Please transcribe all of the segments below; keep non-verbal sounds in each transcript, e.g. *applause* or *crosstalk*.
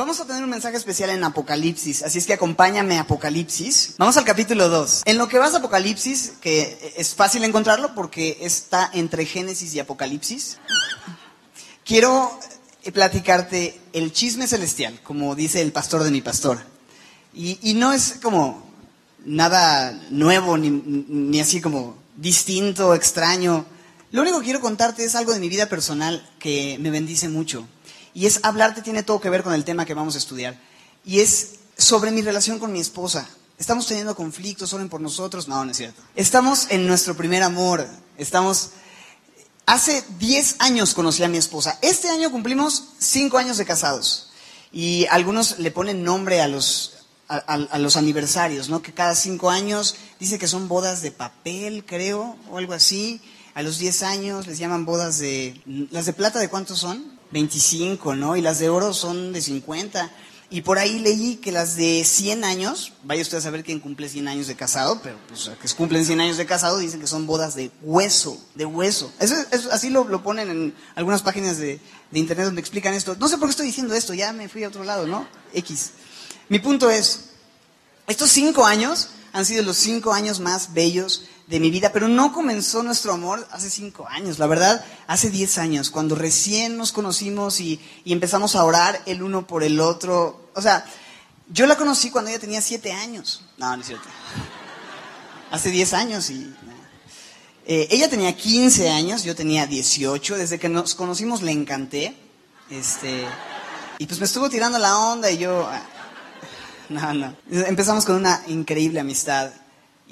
Vamos a tener un mensaje especial en Apocalipsis, así es que acompáñame a Apocalipsis. Vamos al capítulo 2. En lo que vas a Apocalipsis, que es fácil encontrarlo porque está entre Génesis y Apocalipsis, quiero platicarte el chisme celestial, como dice el pastor de mi pastor. Y, no es como nada nuevo, ni, ni así como distinto, extraño. Lo único que quiero contarte es algo de mi vida personal que me bendice mucho. Y es hablarte, tiene todo que ver con el tema que vamos a estudiar. Y es sobre mi relación con mi esposa. Estamos teniendo conflictos, oren por nosotros. No, no es cierto. Estamos en nuestro primer amor. Estamos. Hace 10 años conocí a mi esposa. Este año cumplimos 5 años de casados. Y algunos le ponen nombre a los, a, a, los aniversarios, ¿no? Que cada 5 años dice que son bodas de papel, creo, o algo así. A los 10 años les llaman bodas de... ¿Las de plata de cuántos son? 25, ¿no? Y las de oro son de 50. Y por ahí leí que las de 100 años, vaya usted a saber quién cumple 100 años de casado, pero pues que cumplen 100 años de casado dicen que son bodas de hueso, de hueso. Eso, eso así lo, lo, ponen en algunas páginas de, de, internet donde explican esto. No sé por qué estoy diciendo esto, ya me fui a otro lado, ¿no? X. Mi punto es, estos cinco años han sido los cinco años más bellos de mi vida, pero no comenzó nuestro amor hace cinco años, la verdad, hace diez años, cuando recién nos conocimos y, y, empezamos a orar el uno por el otro. O sea, yo la conocí cuando ella tenía siete años. No, no es cierto. Hace diez años y... Eh, ella tenía 15 años, yo tenía 18. Desde que nos conocimos le encanté. Este, y pues me estuvo tirando la onda y yo... No, no. Empezamos con una increíble amistad.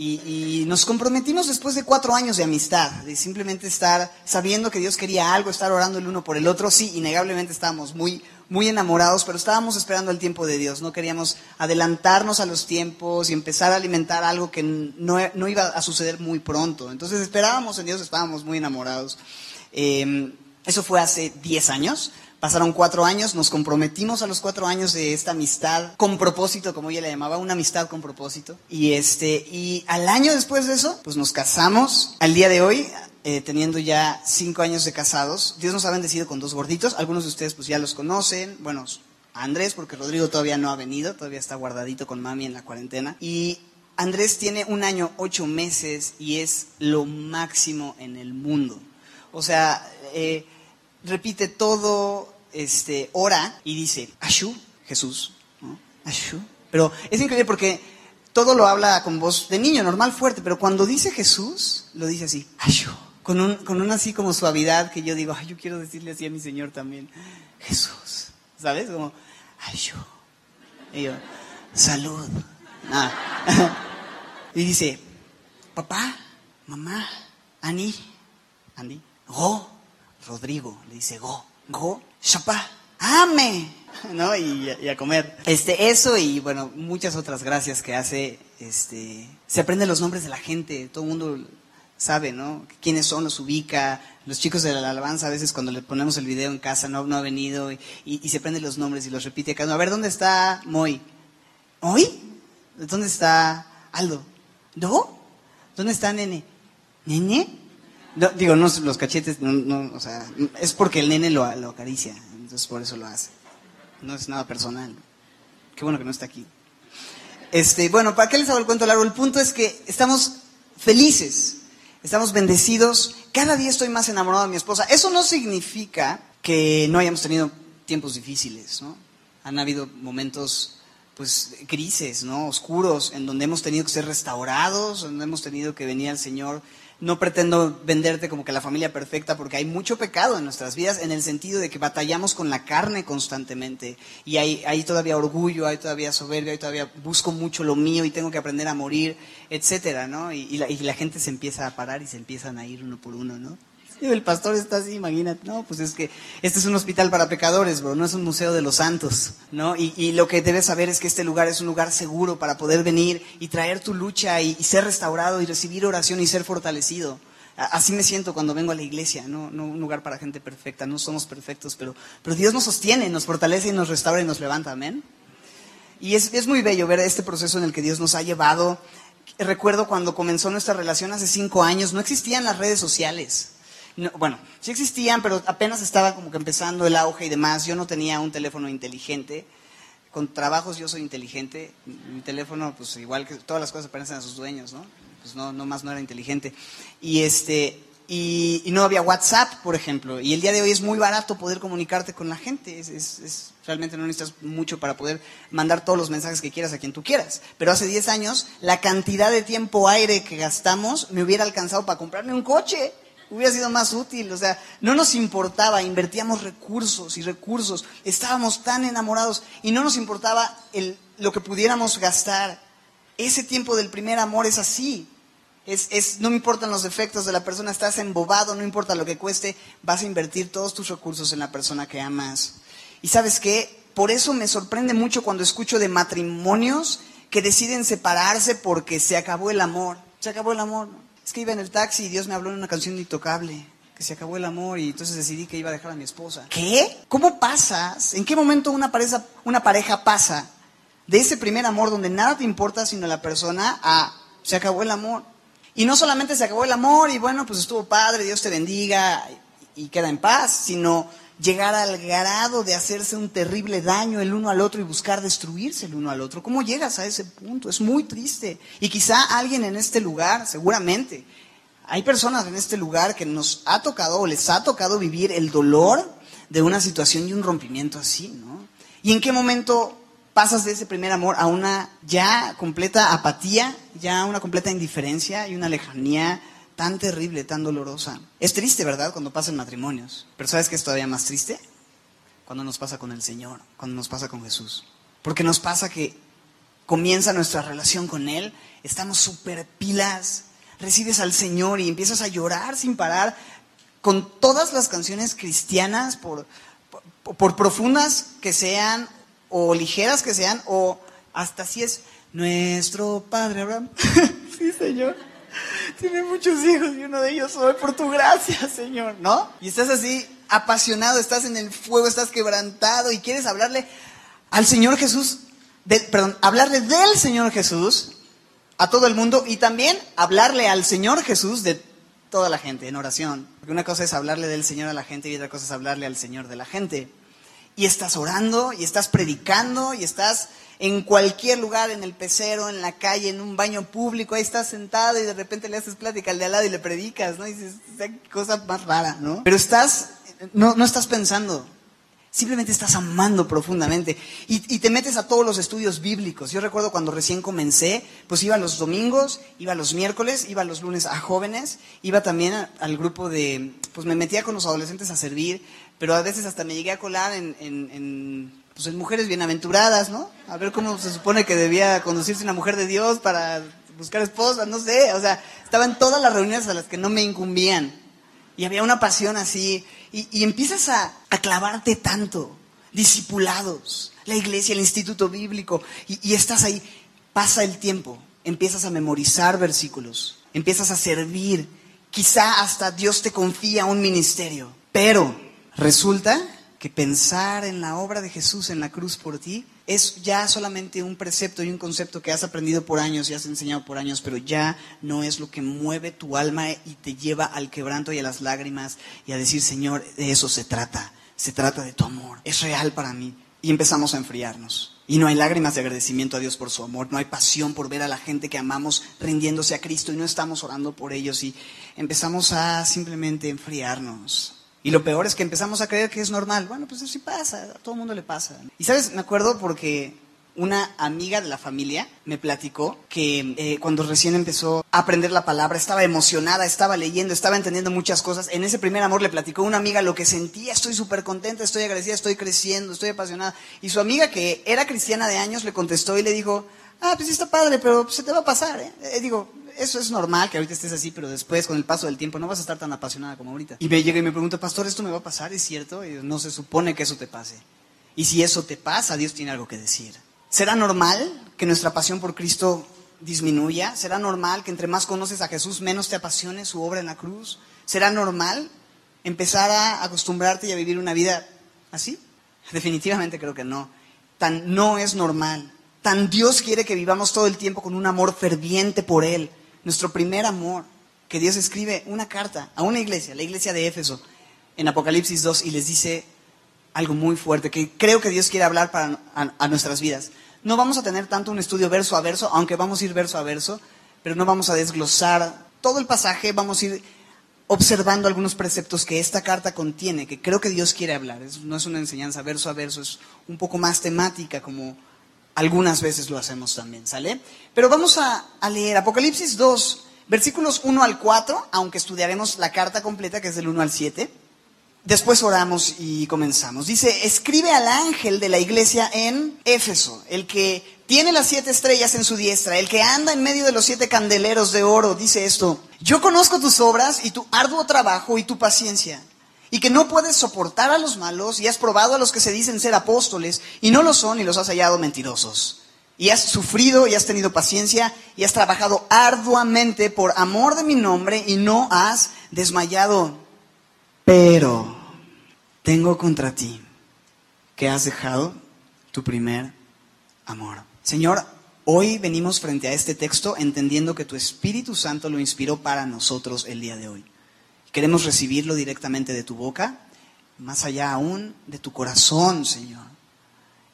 Y, y, nos comprometimos después de cuatro años de amistad, de simplemente estar sabiendo que Dios quería algo, estar orando el uno por el otro. Sí, innegablemente estábamos muy, muy enamorados, pero estábamos esperando el tiempo de Dios. No queríamos adelantarnos a los tiempos y empezar a alimentar algo que no, no iba a suceder muy pronto. Entonces esperábamos en Dios, estábamos muy enamorados. Eh, eso fue hace diez años. Pasaron cuatro años, nos comprometimos a los cuatro años de esta amistad con propósito, como ella le llamaba, una amistad con propósito. Y este, y al año después de eso, pues nos casamos. Al día de hoy, eh, teniendo ya cinco años de casados, Dios nos ha bendecido con dos gorditos. Algunos de ustedes pues ya los conocen. Bueno, Andrés, porque Rodrigo todavía no ha venido, todavía está guardadito con mami en la cuarentena. Y Andrés tiene un año, ocho meses y es lo máximo en el mundo. O sea, eh, repite todo, este, ora y dice, Ashu, Jesús. Pero es increíble porque todo lo habla con voz de niño, normal, fuerte, pero cuando dice Jesús, lo dice así, Ashu. Con, un, con una así como suavidad que yo digo, ay, yo quiero decirle así a mi Señor también, Jesús, ¿sabes? Como, Ashu. Y yo, salud. Ah. *laughs* y dice, papá, mamá, Ani, Andy, go. Rodrigo, le dice go, go, chapá, ame, *laughs* ¿no? Y, a comer. Este, eso y bueno, muchas otras gracias que hace, este, se aprenden los nombres de la gente, todo el mundo sabe, ¿no? Quiénes son, los ubica, los chicos de la alabanza a veces cuando le ponemos el video en casa no, no ha venido y, se aprende los nombres y los repite uno. A ver, ¿dónde está Moy? ¿Moy? ¿Dónde está Aldo? ¿Do? ¿Dónde está Nene? ¿Nene? Digo, no, los cachetes, no, no, o sea, es porque el nene lo, lo, acaricia, entonces por eso lo hace. No es nada personal. Qué bueno que no está aquí. Este, bueno, ¿para qué les hago el cuento largo? El punto es que estamos felices, estamos bendecidos. Cada día estoy más enamorado de mi esposa. Eso no significa que no hayamos tenido tiempos difíciles, ¿no? Han habido momentos, pues, grises, ¿no? Oscuros, en donde hemos tenido que ser restaurados, donde hemos tenido que venir al Señor no pretendo venderte como que la familia perfecta porque hay mucho pecado en nuestras vidas en el sentido de que batallamos con la carne constantemente y hay, hay todavía orgullo, hay todavía soberbia, hay todavía busco mucho lo mío y tengo que aprender a morir, etcétera, ¿no? Y, y, la, y la gente se empieza a parar y se empiezan a ir uno por uno, ¿no? El pastor está así, imagínate. No, pues es que este es un hospital para pecadores, bro, no es un museo de los santos, ¿no? Y, lo que debes saber es que este lugar es un lugar seguro para poder venir y traer tu lucha y, ser restaurado y recibir oración y ser fortalecido. Así me siento cuando vengo a la iglesia, ¿no? un lugar para gente perfecta, no somos perfectos, pero, pero Dios nos sostiene, nos fortalece y nos restaura y nos levanta, amén. Y es, es muy bello ver este proceso en el que Dios nos ha llevado. Recuerdo cuando comenzó nuestra relación hace cinco años, no existían las redes sociales. No, bueno, sí existían, pero apenas estaba como que empezando el auge y demás. Yo no tenía un teléfono inteligente. con trabajos yo soy inteligente. Mi teléfono, pues igual que todas las cosas parecen a sus dueños, ¿no? Pues no, no más no era inteligente. Y este, y, no había WhatsApp, por ejemplo. Y el día de hoy es muy barato poder comunicarte con la gente. Es, es, realmente no necesitas mucho para poder mandar todos los mensajes que quieras a quien tú quieras. Pero hace 10 años, la cantidad de tiempo aire que gastamos me hubiera alcanzado para comprarme un coche. Hubiera sido más útil. O sea, no nos importaba. Invertíamos recursos y recursos. Estábamos tan enamorados y no nos importaba el, lo que pudiéramos gastar. Ese tiempo del primer amor es así. Es, no me importan los defectos de la persona, estás embobado, no importa lo que cueste, vas a invertir todos tus recursos en la persona que amas. Y sabes qué, por eso me sorprende mucho cuando escucho de matrimonios que deciden separarse porque se acabó el amor. Se acabó el amor. Es que iba en el taxi y Dios me habló en una canción intocable, que se acabó el amor y entonces decidí que iba a dejar a mi esposa. ¿Qué? ¿Cómo pasas? ¿En qué momento una pareja, una pareja pasa de ese primer amor donde nada te importa sino la persona a se acabó el amor? Y no solamente se acabó el amor y bueno, pues estuvo padre, Dios te bendiga y queda en paz, sino llegar al grado de hacerse un terrible daño el uno al otro y buscar destruirse el uno al otro. ¿Cómo llegas a ese punto? Es muy triste. Y quizá alguien en este lugar, seguramente, hay personas en este lugar que nos ha tocado o les ha tocado vivir el dolor de una situación y un rompimiento así, ¿no? ¿Y en qué momento pasas de ese primer amor a una ya completa apatía, ya una completa indiferencia y una lejanía tan terrible, tan dolorosa. Es triste, ¿verdad?, cuando pasa en matrimonios. Pero ¿sabes qué es todavía más triste? Cuando nos pasa con el Señor, cuando nos pasa con Jesús. Porque nos pasa que comienza nuestra relación con Él, estamos súper pilas, recibes al Señor y empiezas a llorar sin parar con todas las canciones cristianas, por, por profundas que sean o ligeras que sean, o hasta si es nuestro Padre Abraham. *laughs* sí, Señor. Tiene muchos hijos y uno de ellos soy por tu gracia, Señor, ¿no? Y estás así apasionado, estás en el fuego, estás quebrantado y quieres hablarle al Señor Jesús, perdón, hablarle del Señor Jesús a todo el mundo y también hablarle al Señor Jesús de toda la gente en oración. Porque una cosa es hablarle del Señor a la gente y otra cosa es hablarle al Señor de la gente y estás orando y estás predicando y estás en cualquier lugar, en el pecero, en la calle, en un baño público, ahí estás sentado y de repente le haces plática al de al lado y le predicas, ¿no? Y dices, cosa más rara, ¿no? Pero estás, no, no estás pensando, Simplemente estás amando profundamente. Y, te metes a todos los estudios bíblicos. Yo recuerdo cuando recién comencé, pues iba los domingos, iba los miércoles, iba los lunes a jóvenes, iba también al grupo de, pues me metía con los adolescentes a servir, pero a veces hasta me llegué a colar en, en, pues en mujeres bienaventuradas, ¿no? A ver cómo se supone que debía conducirse una mujer de Dios para buscar esposa, no sé. O sea, estaba en todas las reuniones a las que no me incumbían. Y había una pasión así. Y, empiezas a, clavarte tanto. Discipulados, la iglesia, el instituto bíblico. Y, y estás ahí. Pasa el tiempo. Empiezas a memorizar versículos. Empiezas a servir. Quizá hasta Dios te confía un ministerio. Pero resulta que pensar en la obra de Jesús en la cruz por ti es ya solamente un precepto y un concepto que has aprendido por años y has enseñado por años, pero ya no es lo que mueve tu alma y te lleva al quebranto y a las lágrimas y a decir, Señor, de eso se trata, se trata de tu amor, es real para mí. Y empezamos a enfriarnos. Y no hay lágrimas de agradecimiento a Dios por su amor, no hay pasión por ver a la gente que amamos rindiéndose a Cristo y no estamos orando por ellos y empezamos a simplemente enfriarnos. Y lo peor es que empezamos a creer que es normal. Bueno, pues eso sí pasa, a todo mundo le pasa. Y sabes, me acuerdo porque una amiga de la familia me platicó que eh, cuando recién empezó a aprender la palabra, estaba emocionada, estaba leyendo, estaba entendiendo muchas cosas. En ese primer amor le platicó una amiga lo que sentía, estoy súper contenta, estoy agradecida, estoy creciendo, estoy apasionada. Y su amiga, que era cristiana de años, le contestó y le dijo, ah, pues está padre, pero se te va a pasar. ¿eh? eh digo, eso es normal que ahorita estés así, pero después, con el paso del tiempo, no vas a estar tan apasionada como ahorita. Y me llega y me pregunta, pastor, ¿esto me va a pasar? ¿Es cierto? Y no se supone que eso te pase. Y si eso te pasa, Dios tiene algo que decir. ¿Será normal que nuestra pasión por Cristo disminuya? ¿Será normal que entre más conoces a Jesús, menos te apasione su obra en la cruz? ¿Será normal empezar a acostumbrarte y a vivir una vida así? Definitivamente creo que no. Tan no es normal. Tan Dios quiere que vivamos todo el tiempo con un amor ferviente por Él nuestro primer amor, que Dios escribe una carta a una iglesia, la iglesia de Éfeso, en Apocalipsis 2, y les dice, algo muy fuerte que creo que Dios quiere hablar para a, nuestras vidas. No vamos a tener tanto un estudio verso a verso, aunque vamos a ir verso a verso, pero no vamos a desglosar todo el pasaje, vamos a ir observando algunos preceptos que esta carta contiene, que creo que Dios quiere hablar. no es una enseñanza verso a verso, es un poco más temática, como algunas veces lo hacemos también, ¿sale? Pero vamos a, leer Apocalipsis 2, versículos 1 al 4, aunque estudiaremos la carta completa, que es del 1 al 7. Después oramos y comenzamos. Dice, escribe al ángel de la iglesia en Éfeso, el que tiene las siete estrellas en su diestra, el que anda en medio de los siete candeleros de oro, dice esto, yo conozco tus obras y tu arduo trabajo y tu paciencia, y que no puedes soportar a los malos y has probado a los que se dicen ser apóstoles y no lo son y los has hallado mentirosos. Y has sufrido y has tenido paciencia y has trabajado arduamente por amor de mi nombre y no has desmayado. Pero tengo contra ti que has dejado tu primer amor. Señor, hoy venimos frente a este texto entendiendo que tu Espíritu Santo lo inspiró para nosotros el día de hoy. Queremos recibirlo directamente de tu boca, más allá aún de tu corazón, Señor.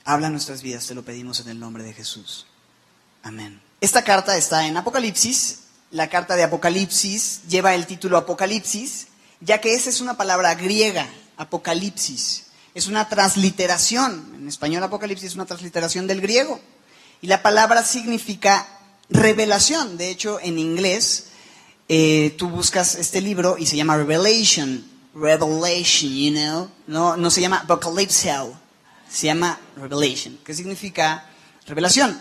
Habla nuestras vidas, te lo pedimos en el nombre de Jesús. Amén. Esta carta está en Apocalipsis. La carta de Apocalipsis lleva el título Apocalipsis ya que esa es una palabra griega, apocalipsis. Es una transliteración. En español apocalipsis es una transliteración del griego. Y la palabra significa revelación. De hecho, en inglés, eh, tú buscas este libro y se llama Revelation. Revelation, you know. No, no se llama Apocalypse, se llama Revelation, que significa revelación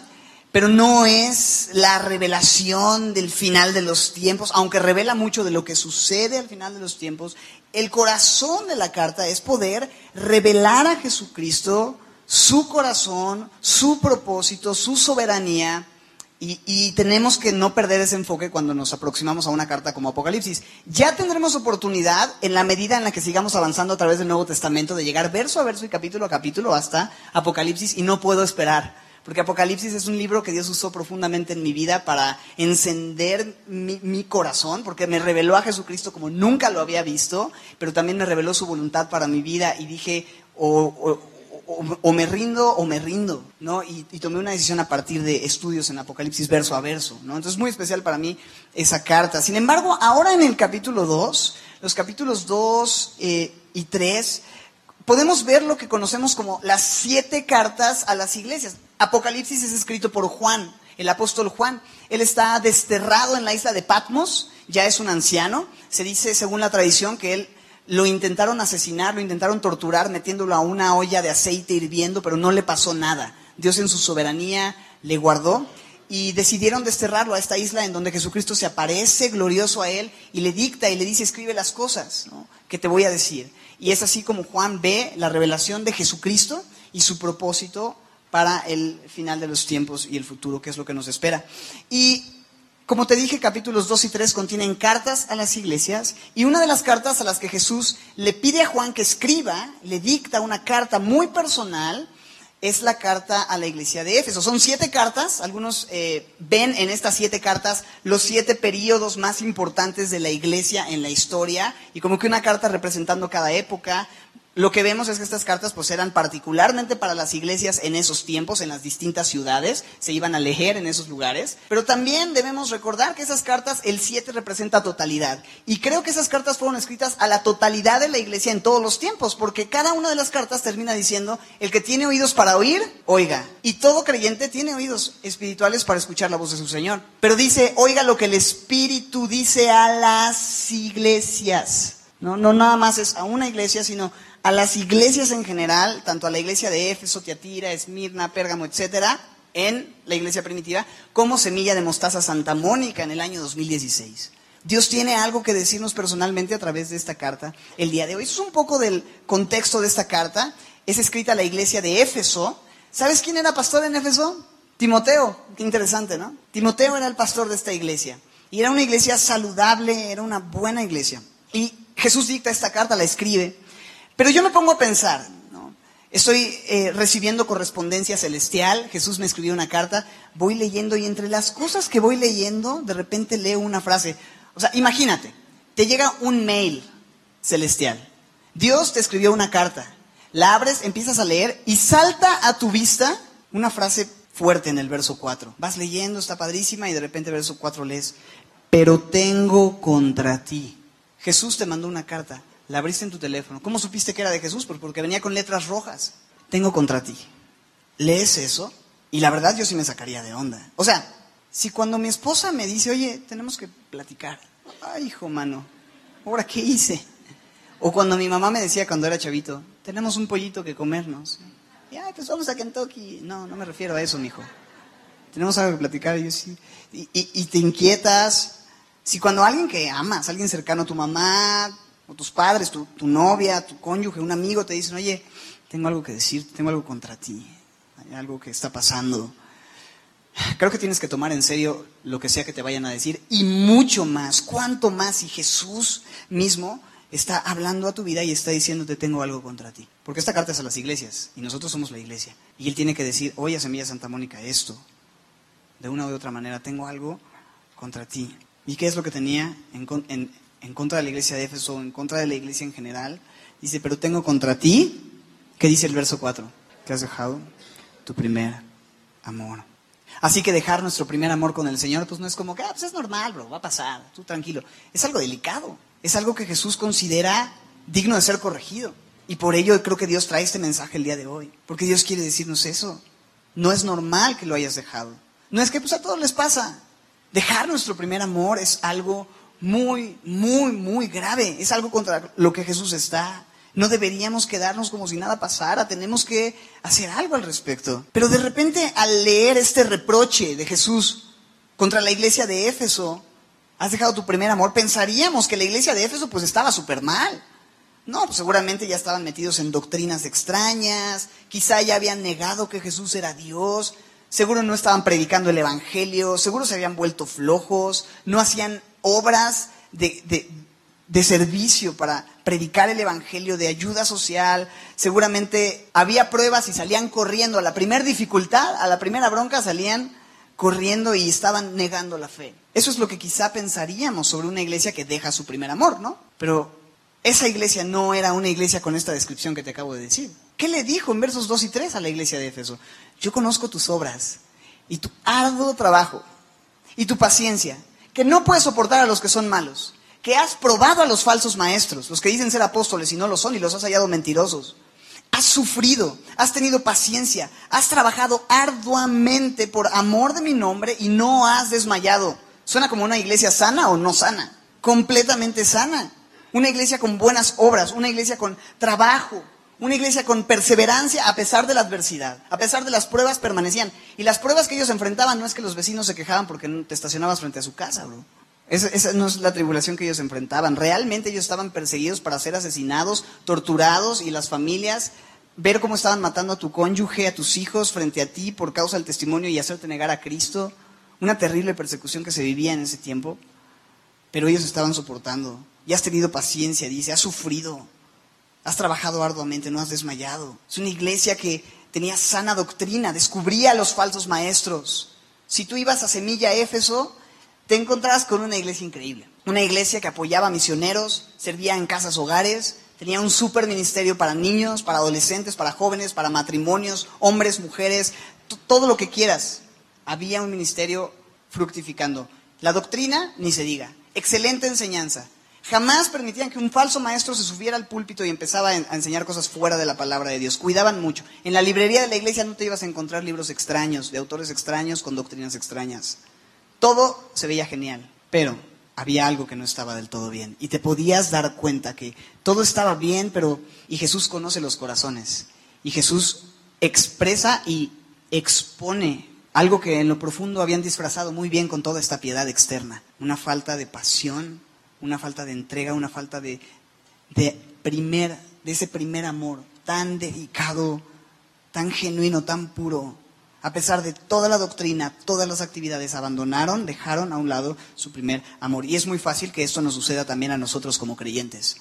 pero no es la revelación del final de los tiempos, aunque revela mucho de lo que sucede al final de los tiempos. El corazón de la carta es poder revelar a Jesucristo su corazón, su propósito, su soberanía. Y, tenemos que no perder ese enfoque cuando nos aproximamos a una carta como Apocalipsis. Ya tendremos oportunidad, en la medida en la que sigamos avanzando a través del Nuevo Testamento, de llegar verso a verso y capítulo a capítulo hasta Apocalipsis, y no puedo esperar porque Apocalipsis es un libro que Dios usó profundamente en mi vida para encender mi, corazón, porque me reveló a Jesucristo como nunca lo había visto, pero también me reveló su voluntad para mi vida y dije, o, me rindo o me rindo, ¿no? Y, tomé una decisión a partir de estudios en Apocalipsis verso a verso, ¿no? Entonces es muy especial para mí esa carta. Sin embargo, ahora en el capítulo 2, los capítulos 2 eh, y 3, podemos ver lo que conocemos como las siete cartas a las iglesias. Apocalipsis es escrito por Juan, el apóstol Juan. Él está desterrado en la isla de Patmos, ya es un anciano. Se dice, según la tradición, que él lo intentaron asesinar, lo intentaron torturar metiéndolo a una olla de aceite hirviendo, pero no le pasó nada. Dios en su soberanía le guardó y decidieron desterrarlo a esta isla en donde Jesucristo se aparece glorioso a él y le dicta y le dice, escribe las cosas que te voy a decir. Y es así como Juan ve la revelación de Jesucristo y su propósito para el final de los tiempos y el futuro, que es lo que nos espera. Y como te dije, capítulos 2 y 3 contienen cartas a las iglesias y una de las cartas a las que Jesús le pide a Juan que escriba, le dicta una carta muy personal, es la carta a la iglesia de Éfeso. Son siete cartas, algunos eh, ven en estas siete cartas los siete periodos más importantes de la iglesia en la historia y como que una carta representando cada época, lo que vemos es que estas cartas pues eran particularmente para las iglesias en esos tiempos, en las distintas ciudades, se iban a leer en esos lugares, pero también debemos recordar que esas cartas, el 7 representa totalidad. Y creo que esas cartas fueron escritas a la totalidad de la iglesia en todos los tiempos, porque cada una de las cartas termina diciendo, el que tiene oídos para oír, oiga. Y todo creyente tiene oídos espirituales para escuchar la voz de su Señor. Pero dice, oiga lo que el Espíritu dice a las iglesias. No, no nada más es a una iglesia, sino a las iglesias en general, tanto a la iglesia de Éfeso, Tiatira, Esmirna, Pérgamo, etcétera, en la iglesia primitiva, como semilla de mostaza Santa Mónica en el año 2016. Dios tiene algo que decirnos personalmente a través de esta carta el día de hoy. Eso es un poco del contexto de esta carta. Es escrita a la iglesia de Éfeso. ¿Sabes quién era pastor en Éfeso? Timoteo. Qué interesante, ¿no? Timoteo era el pastor de esta iglesia. Y era una iglesia saludable, era una buena iglesia. Y Jesús dicta esta carta, la escribe. Pero yo me pongo a pensar, ¿no? estoy eh, recibiendo correspondencia celestial, Jesús me escribió una carta, voy leyendo y entre las cosas que voy leyendo, de repente leo una frase. O sea, imagínate, te llega un mail celestial. Dios te escribió una carta. la abres, empiezas a leer y salta a tu vista una frase fuerte en el verso 4. Vas leyendo, está padrísima y de repente verso 4 lees, pero tengo contra ti. Jesús te mandó una carta, la abriste en tu teléfono. ¿Cómo supiste que era de Jesús? Pues porque venía con letras rojas. Tengo contra ti. Lees eso y la verdad yo sí me sacaría de onda. O sea, si cuando mi esposa me dice, oye, tenemos que platicar. Ay, hijo mano, ¿ahora qué hice? O cuando mi mamá me decía cuando era chavito, tenemos un pollito que comernos. Y, ay, pues vamos a Kentucky. No, no me refiero a eso, mijo. Tenemos algo que platicar. Y, yo, sí. y, y te inquietas. Si cuando alguien que amas, alguien cercano, tu mamá, o tus padres, tu, tu, novia, tu cónyuge, un amigo, te dicen, oye, tengo algo que decirte, tengo algo contra ti, hay algo que está pasando. Creo que tienes que tomar en serio lo que sea que te vayan a decir y mucho más, cuánto más si Jesús mismo está hablando a tu vida y está diciéndote tengo algo contra ti. Porque esta carta es a las iglesias y nosotros somos la iglesia. Y Él tiene que decir, oye, Semilla Santa Mónica, esto, de una u otra manera, tengo algo contra ti. ¿Y qué es lo que tenía en, en, en contra de la iglesia de Éfeso, en contra de la iglesia en general? Dice, pero tengo contra ti, ¿qué dice el verso 4? Que has dejado tu primer amor. Así que dejar nuestro primer amor con el Señor, pues no es como que, ah, pues es normal, bro, va a pasar, tú tranquilo. Es algo delicado, es algo que Jesús considera digno de ser corregido. Y por ello creo que Dios trae este mensaje el día de hoy, porque Dios quiere decirnos eso. No es normal que lo hayas dejado. No es que pues a todos les pasa. Dejar nuestro primer amor es algo muy, muy, muy grave. Es algo contra lo que Jesús está. No deberíamos quedarnos como si nada pasara, tenemos que hacer algo al respecto. Pero de repente al leer este reproche de Jesús contra la iglesia de Éfeso, has dejado tu primer amor, pensaríamos que la iglesia de Éfeso pues estaba súper mal. No, pues seguramente ya estaban metidos en doctrinas extrañas, quizá ya habían negado que Jesús era Dios, seguro no estaban predicando el Evangelio, seguro se habían vuelto flojos, no hacían obras de, de, de servicio para predicar el Evangelio, de ayuda social. Seguramente había pruebas y salían corriendo. A la primera dificultad, a la primera bronca, salían corriendo y estaban negando la fe. Eso es lo que quizá pensaríamos sobre una iglesia que deja su primer amor, ¿no? Pero esa iglesia no era una iglesia con esta descripción que te acabo de decir. ¿Qué le dijo en versos 2 y 3 a la iglesia de Éfeso? Yo conozco tus obras y tu arduo trabajo y tu paciencia, que no puedes soportar a los que son malos que has probado a los falsos maestros, los que dicen ser apóstoles y no lo son y los has hallado mentirosos. Has sufrido, has tenido paciencia, has trabajado arduamente por amor de mi nombre y no has desmayado. ¿Suena como una iglesia sana o no sana? Completamente sana. Una iglesia con buenas obras, una iglesia con trabajo, una iglesia con perseverancia a pesar de la adversidad, a pesar de las pruebas permanecían. Y las pruebas que ellos enfrentaban no es que los vecinos se quejaban porque te estacionabas frente a su casa, bro. Esa, esa, no es la tribulación que ellos enfrentaban. Realmente ellos estaban perseguidos para ser asesinados, torturados y las familias ver cómo estaban matando a tu cónyuge, a tus hijos frente a ti por causa del testimonio y hacerte negar a Cristo. Una terrible persecución que se vivía en ese tiempo. Pero ellos estaban soportando. Y has tenido paciencia, dice, has sufrido. Has trabajado arduamente, no has desmayado. Es una iglesia que tenía sana doctrina, descubría a los falsos maestros. Si tú ibas a Semilla Éfeso, te encontrabas con una iglesia increíble. Una iglesia que apoyaba a misioneros, servía en casas hogares, tenía un super ministerio para niños, para adolescentes, para jóvenes, para matrimonios, hombres, mujeres, todo lo que quieras. Había un ministerio fructificando. La doctrina, ni se diga. Excelente enseñanza. Jamás permitían que un falso maestro se subiera al púlpito y empezaba a enseñar cosas fuera de la palabra de Dios. Cuidaban mucho. En la librería de la iglesia no te ibas a encontrar libros extraños, de autores extraños, con doctrinas extrañas. Todo se veía genial, pero había algo que no estaba del todo bien. Y te podías dar cuenta que todo estaba bien, pero... Y Jesús conoce los corazones. Y Jesús expresa y expone algo que en lo profundo habían disfrazado muy bien con toda esta piedad externa. Una falta de pasión, una falta de entrega, una falta de, de, primer, de ese primer amor tan dedicado, tan genuino, tan puro, a pesar de toda la doctrina, todas las actividades, abandonaron, dejaron a un lado su primer amor. Y es muy fácil que esto nos suceda también a nosotros como creyentes.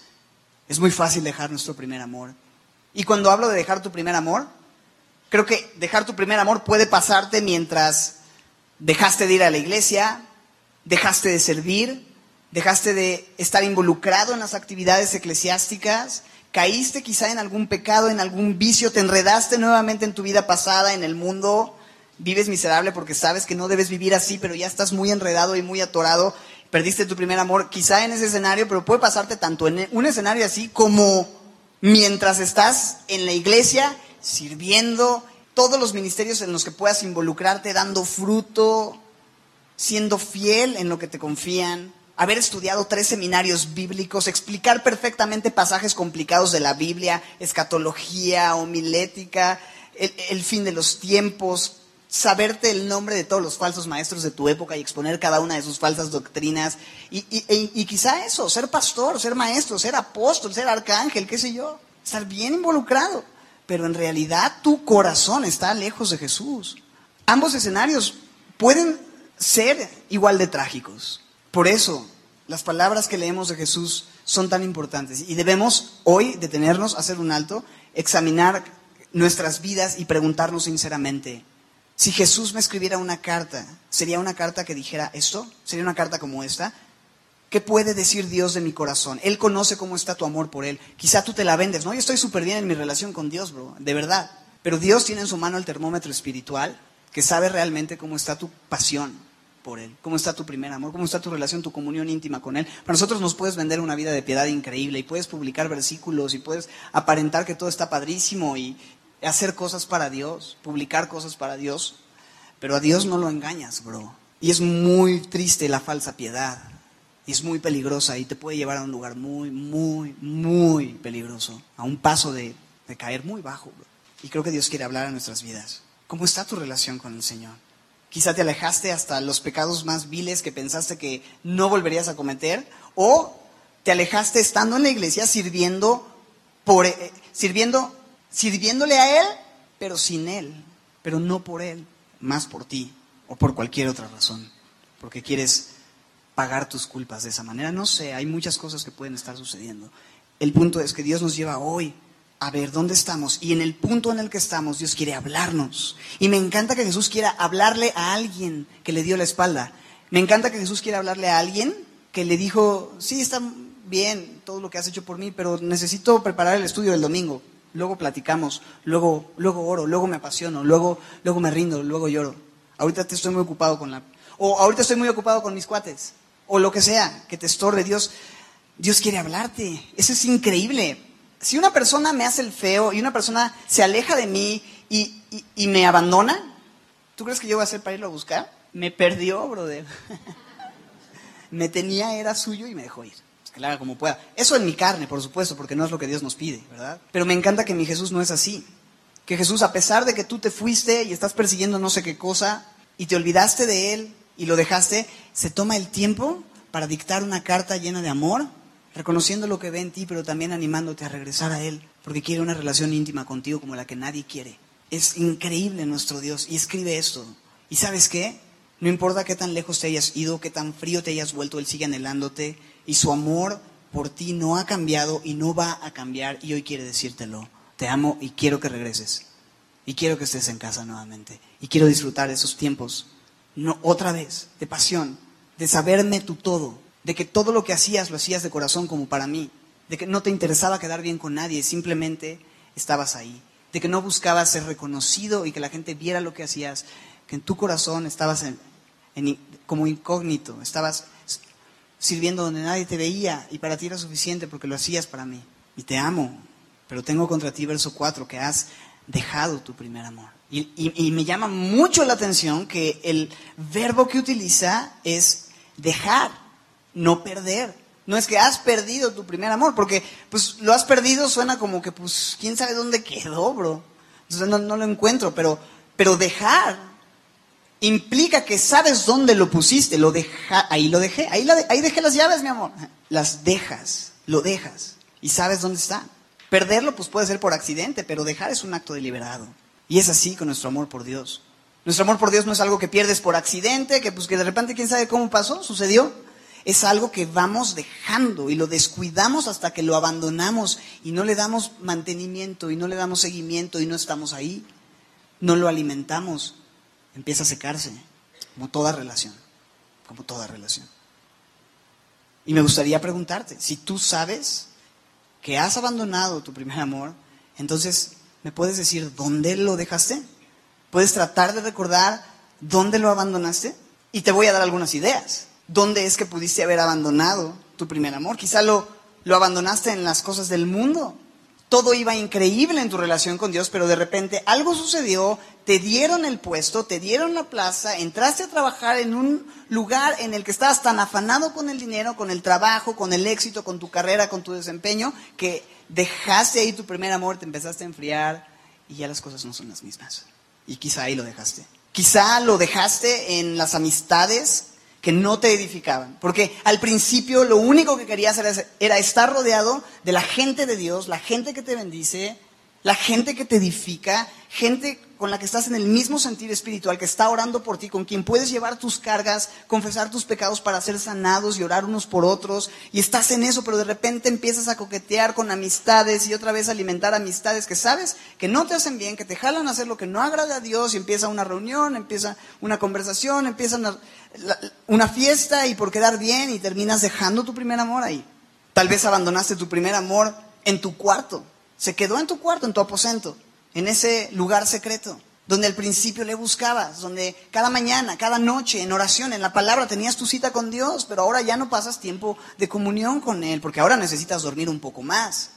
Es muy fácil dejar nuestro primer amor. Y cuando hablo de dejar tu primer amor, creo que dejar tu primer amor puede pasarte mientras dejaste de ir a la iglesia, dejaste de servir, dejaste de estar involucrado en las actividades eclesiásticas, caíste quizá en algún pecado, en algún vicio, te enredaste nuevamente en tu vida pasada, en el mundo, vives miserable porque sabes que no debes vivir así, pero ya estás muy enredado y muy atorado, perdiste tu primer amor, quizá en ese escenario, pero puede pasarte tanto en un escenario así como mientras estás en la iglesia sirviendo, todos los ministerios en los que puedas involucrarte, dando fruto, siendo fiel en lo que te confían, haber estudiado tres seminarios bíblicos, explicar perfectamente pasajes complicados de la Biblia, escatología, homilética, el, fin de los tiempos, saberte el nombre de todos los falsos maestros de tu época y exponer cada una de sus falsas doctrinas. Y, y, quizá eso, ser pastor, ser maestro, ser apóstol, ser arcángel, qué sé yo, estar bien involucrado. Pero en realidad tu corazón está lejos de Jesús. Ambos escenarios pueden ser igual de trágicos. Por eso, las palabras que leemos de Jesús son tan importantes y debemos hoy detenernos, hacer un alto, examinar nuestras vidas y preguntarnos sinceramente, si Jesús me escribiera una carta, ¿sería una carta que dijera esto? ¿Sería una carta como esta? ¿Qué puede decir Dios de mi corazón? Él conoce cómo está tu amor por Él. Quizá tú te la vendes, ¿no? Yo estoy súper bien en mi relación con Dios, bro, de verdad. Pero Dios tiene en su mano el termómetro espiritual que sabe realmente cómo está tu pasión, por Él? ¿Cómo está tu primer amor? ¿Cómo está tu relación, tu comunión íntima con Él? Para nosotros nos puedes vender una vida de piedad increíble y puedes publicar versículos y puedes aparentar que todo está padrísimo y hacer cosas para Dios, publicar cosas para Dios, pero a Dios no lo engañas, bro. Y es muy triste la falsa piedad. Y es muy peligrosa y te puede llevar a un lugar muy, muy, muy peligroso. A un paso de, de caer muy bajo, bro. Y creo que Dios quiere hablar a nuestras vidas. ¿Cómo está tu relación con el Señor? Quizá te alejaste hasta los pecados más viles que pensaste que no volverías a cometer. O te alejaste estando en la iglesia sirviendo, por, eh, sirviendo, sirviéndole a Él, pero sin Él. Pero no por Él, más por ti o por cualquier otra razón. Porque quieres pagar tus culpas de esa manera. No sé, hay muchas cosas que pueden estar sucediendo. El punto es que Dios nos lleva hoy a ver dónde estamos. Y en el punto en el que estamos, Dios quiere hablarnos. Y me encanta que Jesús quiera hablarle a alguien que le dio la espalda. Me encanta que Jesús quiera hablarle a alguien que le dijo, sí, está bien todo lo que has hecho por mí, pero necesito preparar el estudio del domingo. Luego platicamos, luego, luego oro, luego me apasiono, luego, luego me rindo, luego lloro. Ahorita te estoy muy ocupado con la... O ahorita estoy muy ocupado con mis cuates. O lo que sea, que te estorbe. Dios, Dios quiere hablarte. Eso es increíble si una persona me hace el feo y una persona se aleja de mí y, me abandona, ¿tú crees que yo voy a hacer para irlo a buscar? Me perdió, brother. *laughs* me tenía, era suyo y me dejó ir. Pues que lo haga como pueda. Eso en mi carne, por supuesto, porque no es lo que Dios nos pide, ¿verdad? Pero me encanta que mi Jesús no es así. Que Jesús, a pesar de que tú te fuiste y estás persiguiendo no sé qué cosa y te olvidaste de Él y lo dejaste, se toma el tiempo para dictar una carta llena de amor reconociendo lo que ve en ti, pero también animándote a regresar a Él, porque quiere una relación íntima contigo como la que nadie quiere. Es increíble nuestro Dios y escribe esto. ¿Y sabes qué? No importa qué tan lejos te hayas ido, qué tan frío te hayas vuelto, Él sigue anhelándote y su amor por ti no ha cambiado y no va a cambiar y hoy quiere decírtelo. Te amo y quiero que regreses. Y quiero que estés en casa nuevamente. Y quiero disfrutar esos tiempos, no otra vez, de pasión, de saberme tu todo, de que todo lo que hacías lo hacías de corazón como para mí, de que no te interesaba quedar bien con nadie, simplemente estabas ahí, de que no buscabas ser reconocido y que la gente viera lo que hacías, que en tu corazón estabas como incógnito, estabas sirviendo donde nadie te veía y para ti era suficiente porque lo hacías para mí. Y te amo, pero tengo contra ti verso 4, que has dejado tu primer amor. y me llama mucho la atención que el verbo que utiliza es dejar no perder. No es que has perdido tu primer amor, porque pues lo has perdido suena como que pues quién sabe dónde quedó, bro. Entonces no, lo encuentro, pero, pero dejar implica que sabes dónde lo pusiste, lo deja, ahí lo dejé, ahí, ahí dejé las llaves, mi amor. Las dejas, lo dejas y sabes dónde está. Perderlo pues puede ser por accidente, pero dejar es un acto deliberado. Y es así con nuestro amor por Dios. Nuestro amor por Dios no es algo que pierdes por accidente, que pues que de repente quién sabe cómo pasó, sucedió es algo que vamos dejando y lo descuidamos hasta que lo abandonamos y no le damos mantenimiento y no le damos seguimiento y no estamos ahí. No lo alimentamos. Empieza a secarse, como toda relación, como toda relación. Y me gustaría preguntarte, si tú sabes que has abandonado tu primer amor, entonces, ¿me puedes decir dónde lo dejaste? ¿Puedes tratar de recordar dónde lo abandonaste? Y te voy a dar algunas ideas. ¿Dónde es que pudiste haber abandonado tu primer amor? Quizá lo, lo abandonaste en las cosas del mundo. Todo iba increíble en tu relación con Dios, pero de repente algo sucedió, te dieron el puesto, te dieron la plaza, entraste a trabajar en un lugar en el que estabas tan afanado con el dinero, con el trabajo, con el éxito, con tu carrera, con tu desempeño, que dejaste ahí tu primer amor, te empezaste a enfriar y ya las cosas no son las mismas. Y quizá ahí lo dejaste. Quizá lo dejaste en las amistades que no te edificaban. Porque al principio lo único que querías era, era, estar rodeado de la gente de Dios, la gente que te bendice, la gente que te edifica, gente con la que estás en el mismo sentido espiritual, que está orando por ti, con quien puedes llevar tus cargas, confesar tus pecados para ser sanados y orar unos por otros, y estás en eso, pero de repente empiezas a coquetear con amistades y otra vez alimentar amistades que sabes que no te hacen bien, que te jalan a hacer lo que no agrada a Dios, y empieza una reunión, empieza una conversación, empieza una, una fiesta y por quedar bien y terminas dejando tu primer amor ahí. Tal vez abandonaste tu primer amor en tu cuarto, se quedó en tu cuarto, en tu aposento en ese lugar secreto, donde al principio le buscabas, donde cada mañana, cada noche, en oración, en la palabra, tenías tu cita con Dios, pero ahora ya no pasas tiempo de comunión con Él, porque ahora necesitas dormir un poco más.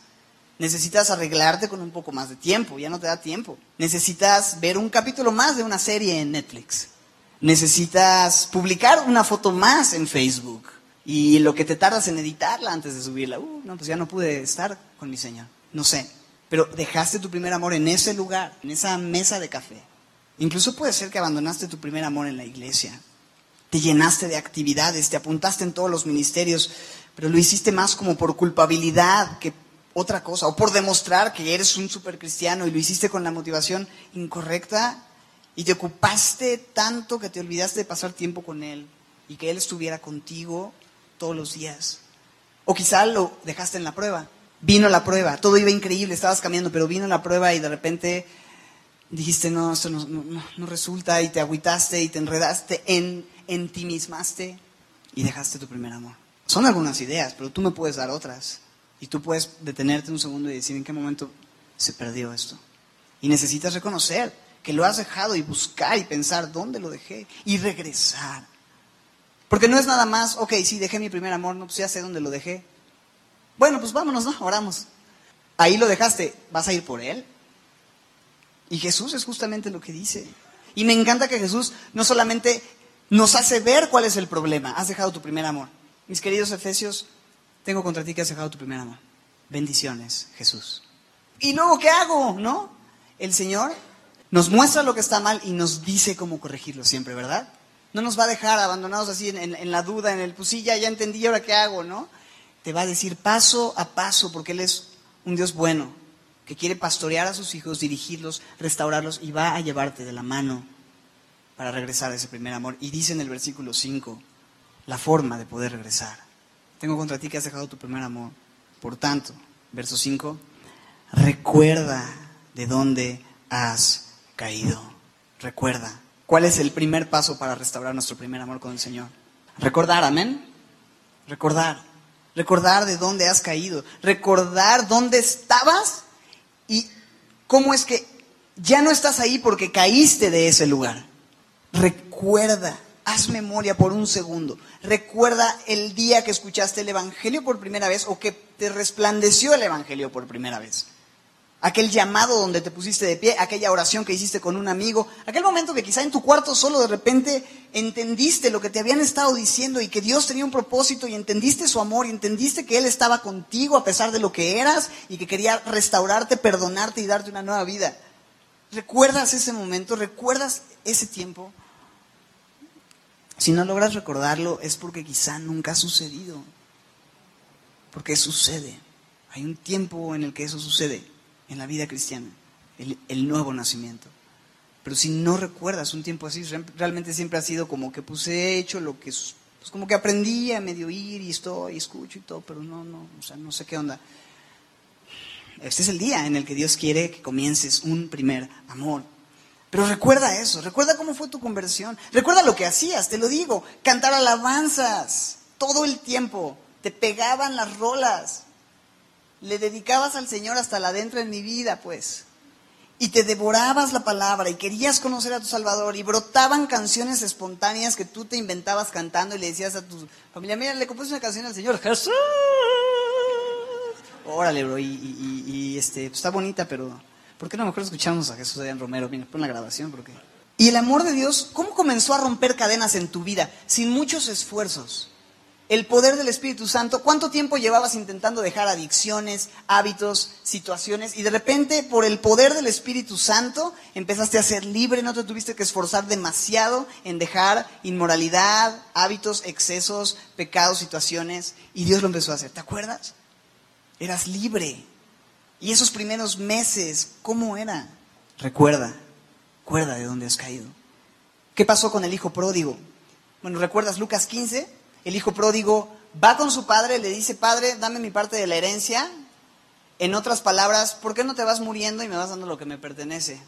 Necesitas arreglarte con un poco más de tiempo, ya no te da tiempo. Necesitas ver un capítulo más de una serie en Netflix. Necesitas publicar una foto más en Facebook. Y lo que te tardas en editarla antes de subirla, uh, no, pues ya no pude estar con mi Señor. No sé. Pero dejaste tu primer amor en ese lugar, en esa mesa de café. Incluso puede ser que abandonaste tu primer amor en la iglesia. Te llenaste de actividades, te apuntaste en todos los ministerios, pero lo hiciste más como por culpabilidad que otra cosa, o por demostrar que eres un supercristiano y lo hiciste con la motivación incorrecta y te ocupaste tanto que te olvidaste de pasar tiempo con Él y que Él estuviera contigo todos los días. O quizá lo dejaste en la prueba vino la prueba, todo iba increíble, estabas cambiando, pero vino la prueba y de repente dijiste, no, esto no, resulta y te agüitaste y te enredaste, en, en ti mismaste y dejaste tu primer amor. Son algunas ideas, pero tú me puedes dar otras. Y tú puedes detenerte un segundo y decir en qué momento se perdió esto. Y necesitas reconocer que lo has dejado y buscar y pensar dónde lo dejé y regresar. Porque no es nada más, ok, sí, dejé mi primer amor, no, pues ya sé dónde lo dejé. Bueno, pues vámonos, ¿no? Oramos. Ahí lo dejaste, ¿vas a ir por él? Y Jesús es justamente lo que dice. Y me encanta que Jesús no solamente nos hace ver cuál es el problema, has dejado tu primer amor. Mis queridos Efesios, tengo contra ti que has dejado tu primer amor. Bendiciones, Jesús. ¿Y luego qué hago? ¿No? El Señor nos muestra lo que está mal y nos dice cómo corregirlo siempre, ¿verdad? No nos va a dejar abandonados así en, la duda, en el, pues sí, ya, ya entendí, ahora qué hago, ¿no? Te va a decir paso a paso, porque Él es un Dios bueno, que quiere pastorear a sus hijos, dirigirlos, restaurarlos y va a llevarte de la mano para regresar a ese primer amor. Y dice en el versículo 5 la forma de poder regresar. Tengo contra ti que has dejado tu primer amor. Por tanto, verso 5, recuerda de dónde has caído. Recuerda. ¿Cuál es el primer paso para restaurar nuestro primer amor con el Señor? Recordar, amén. Recordar recordar de dónde has caído, recordar dónde estabas y cómo es que ya no estás ahí porque caíste de ese lugar. Recuerda, haz memoria por un segundo. Recuerda el día que escuchaste el Evangelio por primera vez o que te resplandeció el Evangelio por primera vez aquel llamado donde te pusiste de pie, aquella oración que hiciste con un amigo, aquel momento que quizá en tu cuarto solo de repente entendiste lo que te habían estado diciendo y que Dios tenía un propósito y entendiste su amor y entendiste que Él estaba contigo a pesar de lo que eras y que quería restaurarte, perdonarte y darte una nueva vida. ¿Recuerdas ese momento? ¿Recuerdas ese tiempo? Si no logras recordarlo es porque quizá nunca ha sucedido. Porque sucede. Hay un tiempo en el que eso sucede en la vida cristiana, el, nuevo nacimiento. Pero si no recuerdas un tiempo así, realmente siempre ha sido como que pues he hecho lo que, pues como que aprendí a medio ir y estoy, escucho y todo, pero no, no, o sea, no sé qué onda. Este es el día en el que Dios quiere que comiences un primer amor. Pero recuerda eso, recuerda cómo fue tu conversión, recuerda lo que hacías, te lo digo, cantar alabanzas todo el tiempo, te pegaban las rolas, Le dedicabas al Señor hasta la adentro en mi vida, pues. Y te devorabas la palabra y querías conocer a tu Salvador y brotaban canciones espontáneas que tú te inventabas cantando y le decías a tu familia, mira, le compuse una canción al Señor, Jesús. Órale, bro, y, este, pues está bonita, pero ¿por qué no mejor escuchamos a Jesús Adrián Romero? Mira, pon la grabación, porque... Y el amor de Dios, ¿cómo comenzó a romper cadenas en tu vida? Sin muchos esfuerzos el poder del Espíritu Santo, ¿cuánto tiempo llevabas intentando dejar adicciones, hábitos, situaciones? Y de repente, por el poder del Espíritu Santo, empezaste a ser libre, no te tuviste que esforzar demasiado en dejar inmoralidad, hábitos, excesos, pecados, situaciones, y Dios lo empezó a hacer. ¿Te acuerdas? Eras libre. Y esos primeros meses, ¿cómo era? Recuerda, recuerda de dónde has caído. ¿Qué pasó con el hijo pródigo? Bueno, ¿recuerdas Lucas 15? El hijo pródigo va con su padre, le dice, padre, dame mi parte de la herencia. En otras palabras, ¿por qué no te vas muriendo y me vas dando lo que me pertenece?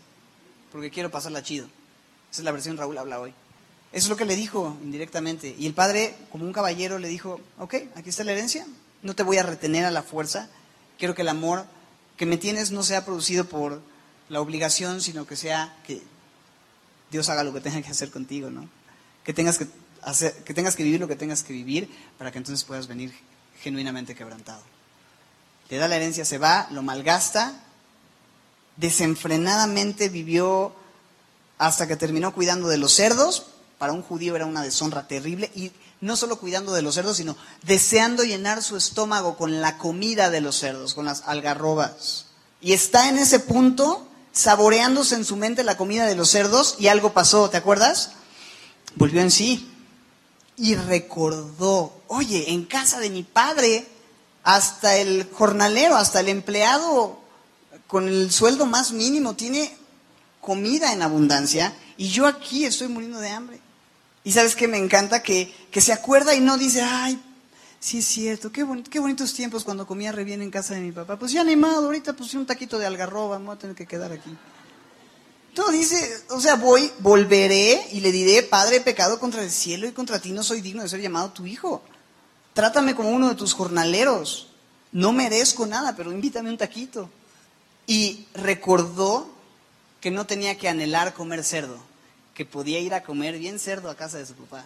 Porque quiero pasarla chido. Esa es la versión Raúl habla hoy. Eso es lo que le dijo indirectamente. Y el padre, como un caballero, le dijo, ok, aquí está la herencia, no te voy a retener a la fuerza, quiero que el amor que me tienes no sea producido por la obligación, sino que sea que Dios haga lo que tenga que hacer contigo, ¿no? Que tengas que que tengas que vivir lo que tengas que vivir para que entonces puedas venir genuinamente quebrantado. Le da la herencia, se va, lo malgasta, desenfrenadamente vivió hasta que terminó cuidando de los cerdos. Para un judío era una deshonra terrible y no solo cuidando de los cerdos, sino deseando llenar su estómago con la comida de los cerdos, con las algarrobas. Y está en ese punto saboreándose en su mente la comida de los cerdos y algo pasó, ¿te acuerdas? Volvió en sí y recordó, oye, en casa de mi padre, hasta el jornalero, hasta el empleado con el sueldo más mínimo tiene comida en abundancia y yo aquí estoy muriendo de hambre. Y sabes que me encanta que, que, se acuerda y no dice, ay, sí es cierto, qué, qué bonitos tiempos cuando comía re bien en casa de mi papá. Pues ya animado, ahorita puse un taquito de algarroba, me voy a tener que quedar aquí. Todo dice, o sea, voy, volveré y le diré, Padre, he pecado contra el cielo y contra ti no soy digno de ser llamado tu hijo. Trátame como uno de tus jornaleros. No merezco nada, pero invítame un taquito. Y recordó que no tenía que anhelar comer cerdo, que podía ir a comer bien cerdo a casa de su papá.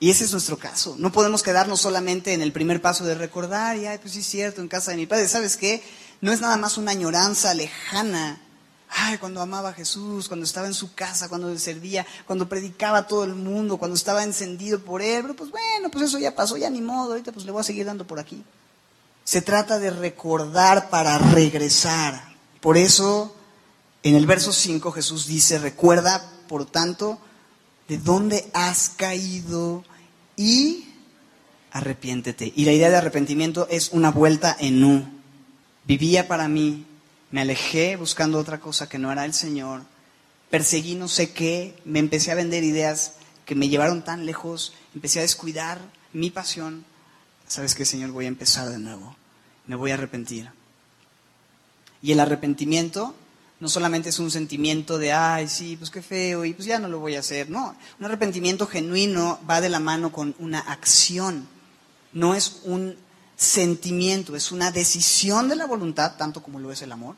Y ese es nuestro caso. No podemos quedarnos solamente en el primer paso de recordar, y ay, pues sí es cierto, en casa de mi padre. ¿Sabes qué? No es nada más una añoranza lejana Ay, cuando amaba a Jesús, cuando estaba en su casa, cuando le servía, cuando predicaba a todo el mundo, cuando estaba encendido por él. Pero pues bueno, pues eso ya pasó, ya ni modo, ahorita pues le voy a seguir dando por aquí. Se trata de recordar para regresar. Por eso, en el verso 5 Jesús dice, recuerda, por tanto, de dónde has caído y arrepiéntete. Y la idea de arrepentimiento es una vuelta en U. Vivía para mí, me alejé buscando otra cosa que no era el Señor, perseguí no sé qué, me empecé a vender ideas que me llevaron tan lejos, empecé a descuidar mi pasión. ¿Sabes qué, Señor? Voy a empezar de nuevo, me voy a arrepentir. Y el arrepentimiento no solamente es un sentimiento de, ay, sí, pues qué feo, y pues ya no lo voy a hacer. No, un arrepentimiento genuino va de la mano con una acción. No es un sentimiento, es una decisión de la voluntad, tanto como lo es el amor,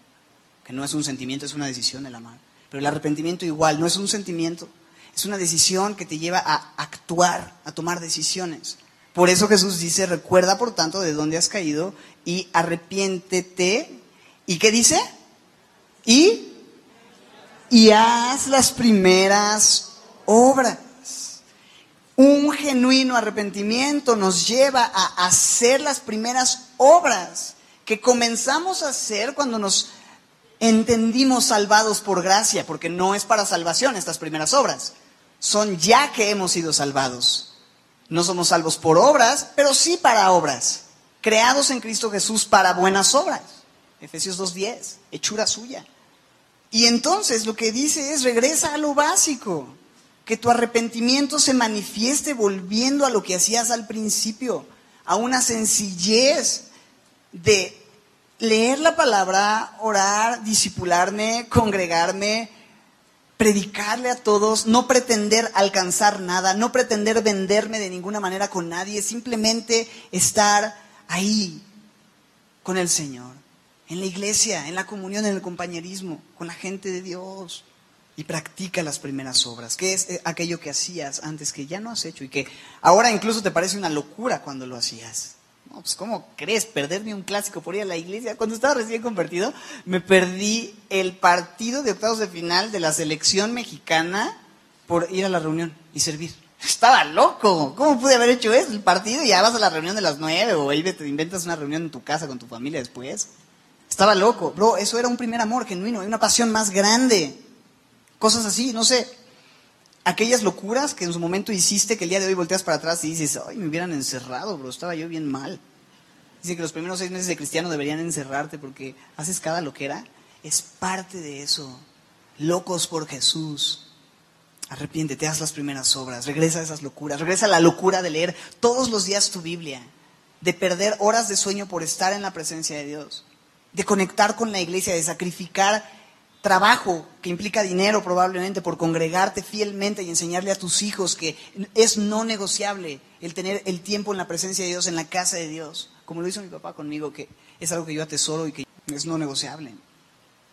que no es un sentimiento, es una decisión del amor. Pero el arrepentimiento igual, no es un sentimiento, es una decisión que te lleva a actuar, a tomar decisiones. Por eso Jesús dice, recuerda por tanto de dónde has caído y arrepiéntete. ¿Y qué dice? Y, y haz las primeras obras. Un genuino arrepentimiento nos lleva a hacer las primeras obras que comenzamos a hacer cuando nos entendimos salvados por gracia, porque no es para salvación estas primeras obras, son ya que hemos sido salvados. No somos salvos por obras, pero sí para obras, creados en Cristo Jesús para buenas obras. Efesios 2.10, hechura suya. Y entonces lo que dice es, regresa a lo básico que tu arrepentimiento se manifieste volviendo a lo que hacías al principio, a una sencillez de leer la palabra, orar, disipularme, congregarme, predicarle a todos, no pretender alcanzar nada, no pretender venderme de ninguna manera con nadie, simplemente estar ahí, con el Señor, en la iglesia, en la comunión, en el compañerismo, con la gente de Dios. Y practica las primeras obras, que es eh, aquello que hacías antes que ya no has hecho y que ahora incluso te parece una locura cuando lo hacías. No, pues ¿cómo crees perderme un clásico por ir a la iglesia? Cuando estaba recién convertido, me perdí el partido de octavos de final de la selección mexicana por ir a la reunión y servir. Estaba loco. ¿Cómo pude haber hecho eso? El partido y ya vas a la reunión de las nueve o ahí te inventas una reunión en tu casa con tu familia después. Estaba loco. Bro, eso era un primer amor genuino, una pasión más grande. Cosas así, no sé. Aquellas locuras que en su momento hiciste que el día de hoy volteas para atrás y dices, ay, me hubieran encerrado, bro, estaba yo bien mal. Dice que los primeros seis meses de cristiano deberían encerrarte porque haces cada loquera. Es parte de eso. Locos por Jesús. Arrepiéntete, haz las primeras obras, regresa a esas locuras, regresa a la locura de leer todos los días tu Biblia, de perder horas de sueño por estar en la presencia de Dios, de conectar con la iglesia, de sacrificar trabajo que implica dinero probablemente por congregarte fielmente y enseñarle a tus hijos que es no negociable el tener el tiempo en la presencia de Dios, en la casa de Dios, como lo hizo mi papá conmigo, que es algo que yo atesoro y que es no negociable.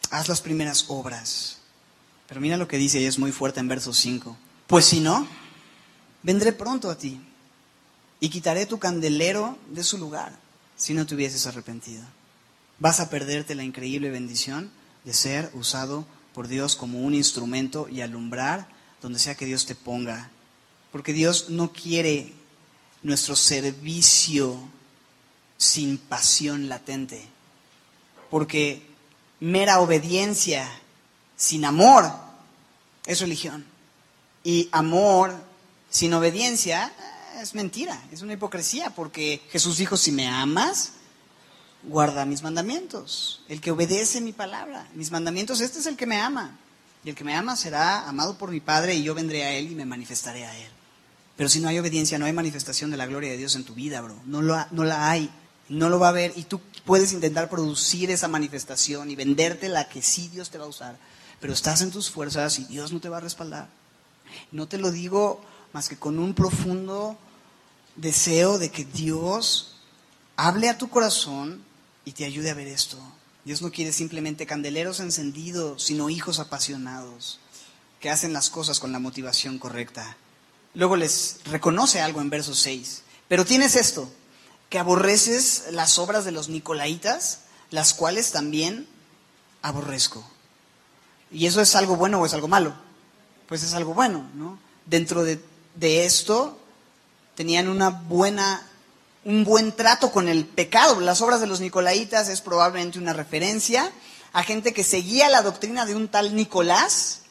Haz las primeras obras. Pero mira lo que dice y es muy fuerte en verso 5. Pues si no, vendré pronto a ti y quitaré tu candelero de su lugar si no te hubieses arrepentido. Vas a perderte la increíble bendición de ser usado por Dios como un instrumento y alumbrar donde sea que Dios te ponga. Porque Dios no quiere nuestro servicio sin pasión latente. Porque mera obediencia sin amor es religión. Y amor sin obediencia es mentira, es una hipocresía, porque Jesús dijo, si me amas, guarda mis mandamientos. El que obedece mi palabra, mis mandamientos, este es el que me ama. Y el que me ama será amado por mi Padre y yo vendré a Él y me manifestaré a Él. Pero si no hay obediencia, no hay manifestación de la gloria de Dios en tu vida, bro. No, lo, no la hay. No lo va a haber. Y tú puedes intentar producir esa manifestación y venderte la que sí Dios te va a usar pero estás en tus fuerzas y Dios no te va a respaldar. No te lo digo más que con un profundo deseo de que Dios hable a tu corazón y te ayude a ver esto. Dios no quiere simplemente candeleros encendidos, sino hijos apasionados que hacen las cosas con la motivación correcta. Luego les reconoce algo en verso 6. Pero tienes esto, que aborreces las obras de los nicolaitas, las cuales también aborrezco. ¿Y eso es algo bueno o es algo malo? Pues es algo bueno, ¿no? Dentro de, esto tenían una buena, un buen trato con el pecado. Las obras de los Nicolaitas es probablemente una referencia a gente que seguía la doctrina de un tal Nicolás,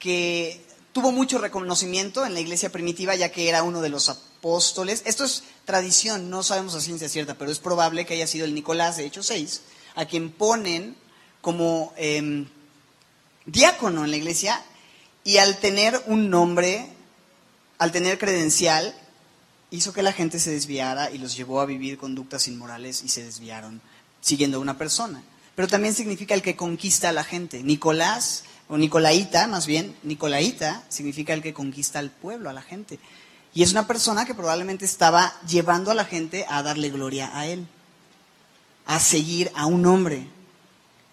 que tuvo mucho reconocimiento en la iglesia primitiva, ya que era uno de los apóstoles. Esto es tradición, no sabemos a ciencia cierta, pero es probable que haya sido el Nicolás de Hechos 6, a quien ponen como em, diácono en la iglesia y al tener un nombre, al tener credencial, hizo que la gente se desviara y los llevó a vivir conductas inmorales y se desviaron siguiendo a una persona. Pero también significa el que conquista a la gente. Nicolás, o Nicolaita, más bien, Nicolaita significa el que conquista al pueblo, a la gente. Y es una persona que probablemente estaba llevando a la gente a darle gloria a él, a seguir a un hombre.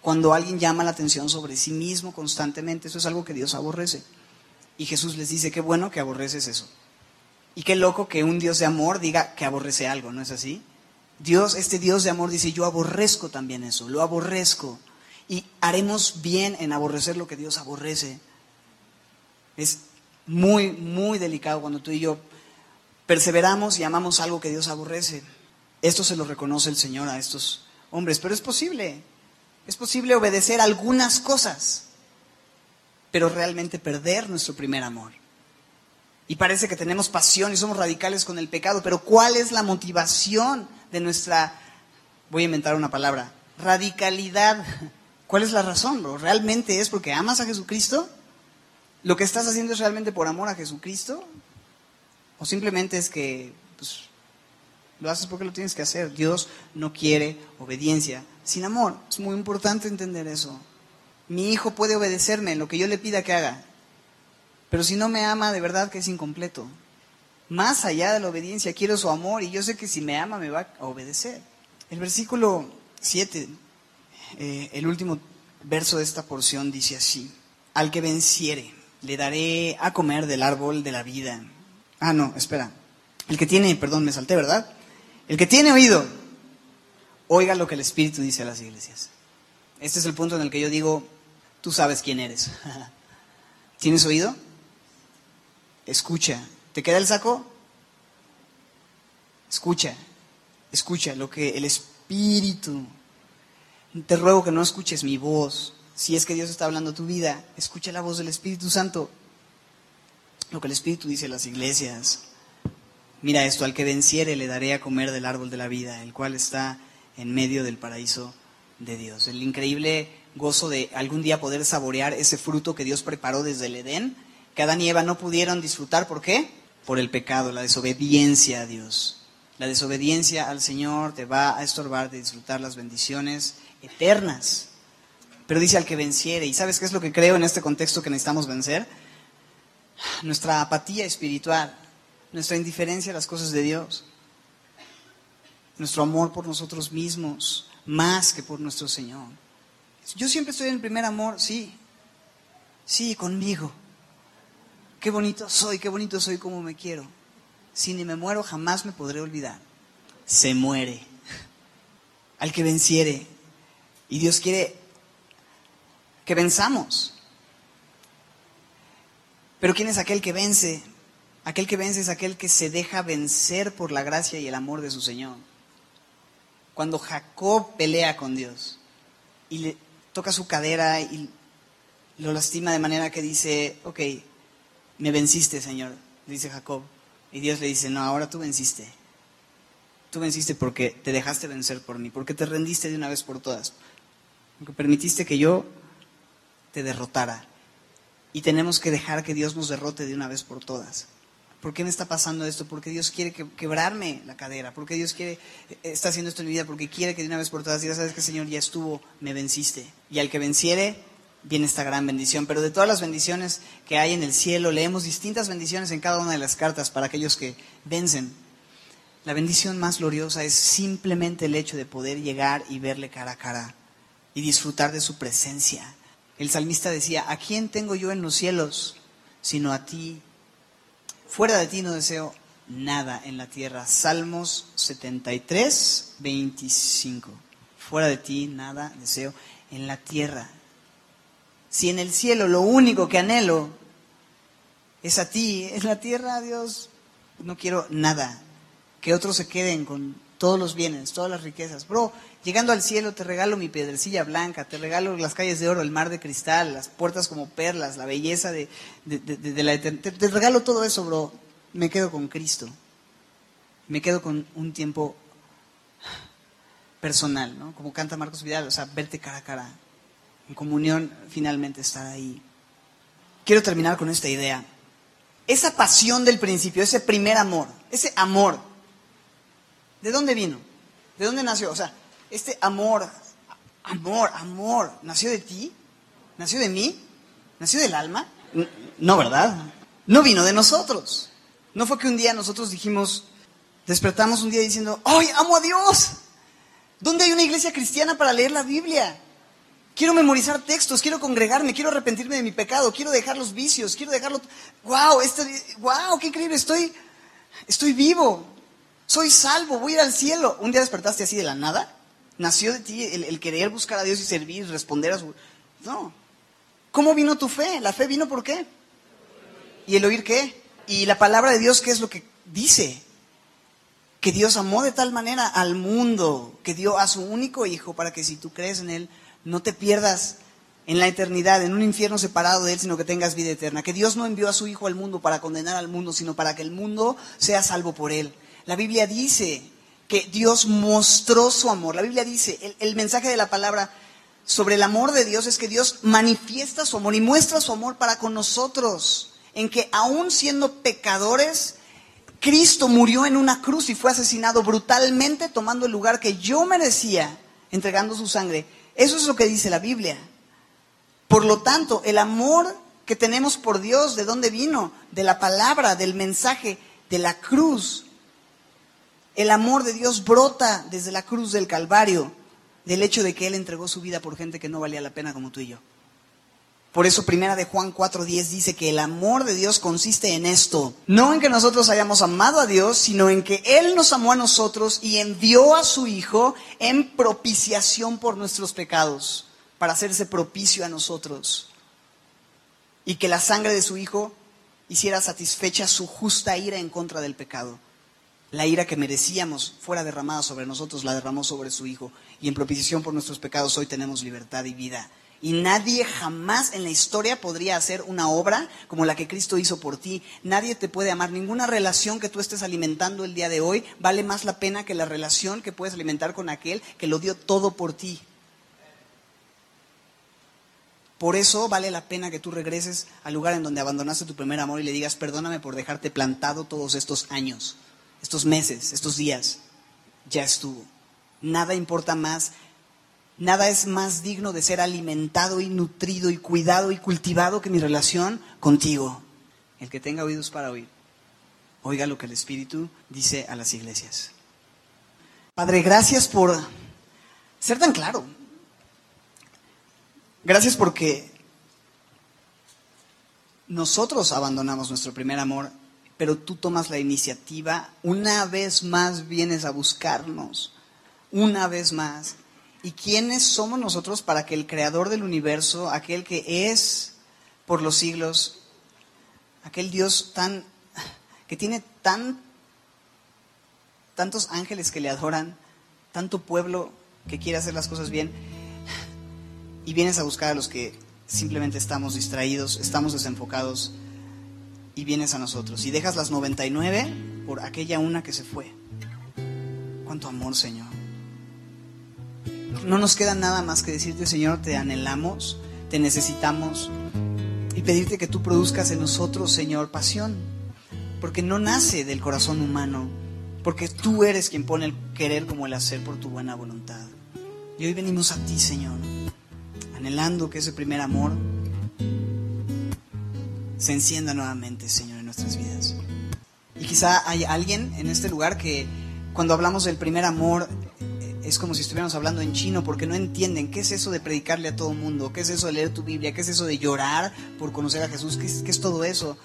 Cuando alguien llama la atención sobre sí mismo constantemente, eso es algo que Dios aborrece. Y Jesús les dice, qué bueno que aborreces eso. Y qué loco que un Dios de amor diga que aborrece algo, ¿no es así? Dios, este Dios de amor dice, yo aborrezco también eso, lo aborrezco. Y haremos bien en aborrecer lo que Dios aborrece. Es muy, muy delicado cuando tú y yo perseveramos y amamos algo que Dios aborrece. Esto se lo reconoce el Señor a estos hombres, pero es posible. Es posible obedecer algunas cosas, pero realmente perder nuestro primer amor. Y parece que tenemos pasión y somos radicales con el pecado, pero ¿cuál es la motivación de nuestra, voy a inventar una palabra, radicalidad? ¿Cuál es la razón? ¿Realmente es porque amas a Jesucristo? ¿Lo que estás haciendo es realmente por amor a Jesucristo? ¿O simplemente es que pues, lo haces porque lo tienes que hacer? Dios no quiere obediencia sin amor. Es muy importante entender eso. Mi hijo puede obedecerme en lo que yo le pida que haga, pero si no me ama, de verdad que es incompleto. Más allá de la obediencia, quiero su amor y yo sé que si me ama me va a obedecer. El versículo 7, eh, el último verso de esta porción dice así, al que venciere, le daré a comer del árbol de la vida. Ah, no, espera. El que tiene, perdón, me salté, ¿verdad? El que tiene oído, oiga lo que el Espíritu dice a las iglesias. Este es el punto en el que yo digo, tú sabes quién eres. *laughs* ¿Tienes oído? Escucha. ¿Te queda el saco? Escucha. Escucha lo que el Espíritu. Te ruego que no escuches mi voz. Si es que Dios está hablando tu vida, escucha la voz del Espíritu Santo. Lo que el Espíritu dice a las iglesias. Mira esto, al que venciere le daré a comer del árbol de la vida, el cual está en medio del paraíso de Dios. El increíble gozo de algún día poder saborear ese fruto que Dios preparó desde el Edén, que Adán y Eva no pudieron disfrutar. ¿Por qué? Por el pecado, la desobediencia a Dios. La desobediencia al Señor te va a estorbar de disfrutar las bendiciones eternas. Pero dice al que venciere. ¿Y sabes qué es lo que creo en este contexto que necesitamos vencer? Nuestra apatía espiritual, nuestra indiferencia a las cosas de Dios, nuestro amor por nosotros mismos, más que por nuestro Señor. Yo siempre estoy en el primer amor, sí, sí, conmigo. Qué bonito soy, qué bonito soy como me quiero si ni me muero jamás me podré olvidar. Se muere. Al que venciere. Y Dios quiere que venzamos. Pero ¿quién es aquel que vence? Aquel que vence es aquel que se deja vencer por la gracia y el amor de su Señor. Cuando Jacob pelea con Dios y le toca su cadera y lo lastima de manera que dice, ok, me venciste, Señor, dice Jacob. Y Dios le dice, no, ahora tú venciste. Tú venciste porque te dejaste vencer por mí, porque te rendiste de una vez por todas, porque permitiste que yo te derrotara. Y tenemos que dejar que Dios nos derrote de una vez por todas. ¿Por qué me está pasando esto? Porque Dios quiere quebrarme la cadera. Porque Dios quiere, eh, está haciendo esto en mi vida. Porque quiere que de una vez por todas diga, sabes que Señor ya estuvo, me venciste. Y al que venciere, viene esta gran bendición. Pero de todas las bendiciones que hay en el cielo, leemos distintas bendiciones en cada una de las cartas para aquellos que vencen. La bendición más gloriosa es simplemente el hecho de poder llegar y verle cara a cara y disfrutar de su presencia. El salmista decía, ¿a quién tengo yo en los cielos sino a ti? Fuera de ti no deseo nada en la tierra. Salmos 73, 25. Fuera de ti nada deseo en la tierra. Si en el cielo lo único que anhelo es a ti, en la tierra, Dios, no quiero nada. Que otros se queden con todos los bienes, todas las riquezas. Bro, llegando al cielo te regalo mi piedrecilla blanca, te regalo las calles de oro, el mar de cristal, las puertas como perlas, la belleza de, la eternidad. Te, regalo todo eso, bro. Me quedo con Cristo. Me quedo con un tiempo personal, ¿no? Como canta Marcos Vidal, o sea, verte cara a cara en comunión, finalmente estar ahí. Quiero terminar con esta idea. Esa pasión del principio, ese primer amor, ese amor, ¿de dónde vino? ¿De dónde nació? O sea, este amor, amor, amor, ¿nació de ti? ¿Nació de mí? ¿Nació del alma? No, ¿verdad? No vino de nosotros. No fue que un día nosotros dijimos, despertamos un día diciendo, ¡ay, amo a Dios! ¿Dónde hay una iglesia cristiana para leer la Biblia? Quiero memorizar textos, quiero congregarme, quiero arrepentirme de mi pecado, quiero dejar los vicios, quiero dejarlo. ¡Wow! Este, ¡Wow! ¡Qué increíble! Estoy, estoy vivo. Soy salvo, voy a ir al cielo. ¿Un día despertaste así de la nada? ¿Nació de ti el querer buscar a Dios y servir, responder a su... No. ¿Cómo vino tu fe? ¿La fe vino por qué? ¿Y el oír qué? Y la palabra de Dios, ¿qué es lo que dice? Que Dios amó de tal manera al mundo, que dio a su único hijo para que si tú crees en Él, no te pierdas en la eternidad, en un infierno separado de Él, sino que tengas vida eterna. Que Dios no envió a su Hijo al mundo para condenar al mundo, sino para que el mundo sea salvo por Él. La Biblia dice que Dios mostró su amor. La Biblia dice, el, mensaje de la palabra sobre el amor de Dios es que Dios manifiesta su amor y muestra su amor para con nosotros, en que aún siendo pecadores, Cristo murió en una cruz y fue asesinado brutalmente tomando el lugar que yo merecía, entregando su sangre eso es lo que dice la Biblia. Por lo tanto, el amor que tenemos por Dios, ¿de dónde vino? De la palabra, del mensaje, de la cruz. El amor de Dios brota desde la cruz del Calvario, del hecho de que Él entregó su vida por gente que no valía la pena como tú y yo. Por eso primera de Juan 4:10 dice que el amor de Dios consiste en esto, no en que nosotros hayamos amado a Dios, sino en que Él nos amó a nosotros y envió a su Hijo en propiciación por nuestros pecados, para hacerse propicio a nosotros. Y que la sangre de su Hijo hiciera satisfecha su justa ira en contra del pecado. La ira que merecíamos fuera derramada sobre nosotros, la derramó sobre su Hijo. Y en propiciación por nuestros pecados hoy tenemos libertad y vida. Y nadie jamás en la historia podría hacer una obra como la que Cristo hizo por ti. Nadie te puede amar. Ninguna relación que tú estés alimentando el día de hoy vale más la pena que la relación que puedes alimentar con aquel que lo dio todo por ti. Por eso vale la pena que tú regreses al lugar en donde abandonaste tu primer amor y le digas, perdóname por dejarte plantado todos estos años, estos meses, estos días. Ya estuvo. Nada importa más Nada es más digno de ser alimentado y nutrido y cuidado y cultivado que mi relación contigo. El que tenga oídos para oír, oiga lo que el Espíritu dice a las iglesias. Padre, gracias por ser tan claro. Gracias porque nosotros abandonamos nuestro primer amor, pero tú tomas la iniciativa, una vez más vienes a buscarnos, una vez más ¿Y quiénes somos nosotros para que el creador del universo, aquel que es por los siglos, aquel Dios tan que tiene tan tantos ángeles que le adoran, tanto pueblo que quiere hacer las cosas bien, y vienes a buscar a los que simplemente estamos distraídos, estamos desenfocados, y vienes a nosotros, y dejas las 99 por aquella una que se fue. Cuánto amor, Señor no nos queda nada más que decirte, Señor, te anhelamos, te necesitamos y pedirte que tú produzcas en nosotros, Señor, pasión, porque no nace del corazón humano, porque tú eres quien pone el querer como el hacer por tu buena voluntad. Y hoy venimos a ti, Señor, anhelando que ese primer amor se encienda nuevamente, Señor, en nuestras vidas. Y quizá hay alguien en este lugar que cuando hablamos del primer amor es como si estuviéramos hablando en chino porque no entienden qué es eso de predicarle a todo el mundo, qué es eso de leer tu Biblia, qué es eso de llorar por conocer a Jesús, qué es, qué es todo eso.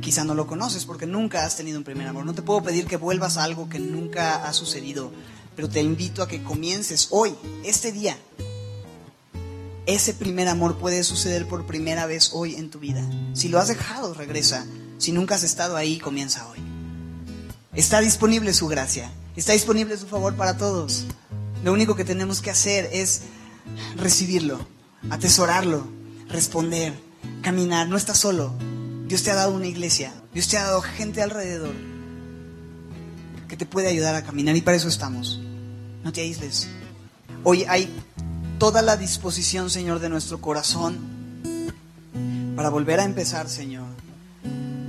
Quizá no lo conoces porque nunca has tenido un primer amor. No te puedo pedir que vuelvas a algo que nunca ha sucedido, pero te invito a que comiences hoy, este día. Ese primer amor puede suceder por primera vez hoy en tu vida. Si lo has dejado, regresa. Si nunca has estado ahí, comienza hoy. Está disponible su gracia. Está disponible su favor para todos. Lo único que tenemos que hacer es recibirlo, atesorarlo, responder, caminar. No estás solo. Dios te ha dado una iglesia. Dios te ha dado gente alrededor que te puede ayudar a caminar y para eso estamos. No te aísles. Hoy hay toda la disposición, Señor, de nuestro corazón para volver a empezar, Señor.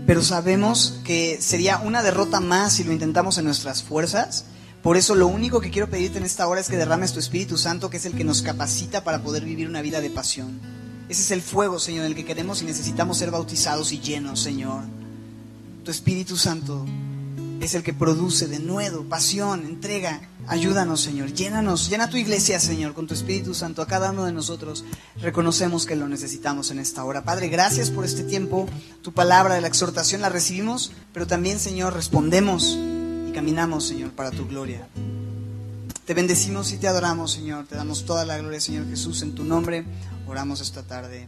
Pero sabemos que sería una derrota más si lo intentamos en nuestras fuerzas por eso lo único que quiero pedirte en esta hora es que derrames tu Espíritu Santo, que es el que nos capacita para poder vivir una vida de pasión. Ese es el fuego, Señor, en el que queremos y necesitamos ser bautizados y llenos, Señor. Tu Espíritu Santo es el que produce de nuevo pasión, entrega. Ayúdanos, Señor. Llénanos, llena tu iglesia, Señor, con tu Espíritu Santo. A cada uno de nosotros reconocemos que lo necesitamos en esta hora. Padre, gracias por este tiempo. Tu palabra de la exhortación la recibimos, pero también, Señor, respondemos caminamos, Señor, para tu gloria. Te bendecimos y te adoramos, Señor. Te damos toda la gloria, Señor Jesús. En tu nombre oramos esta tarde.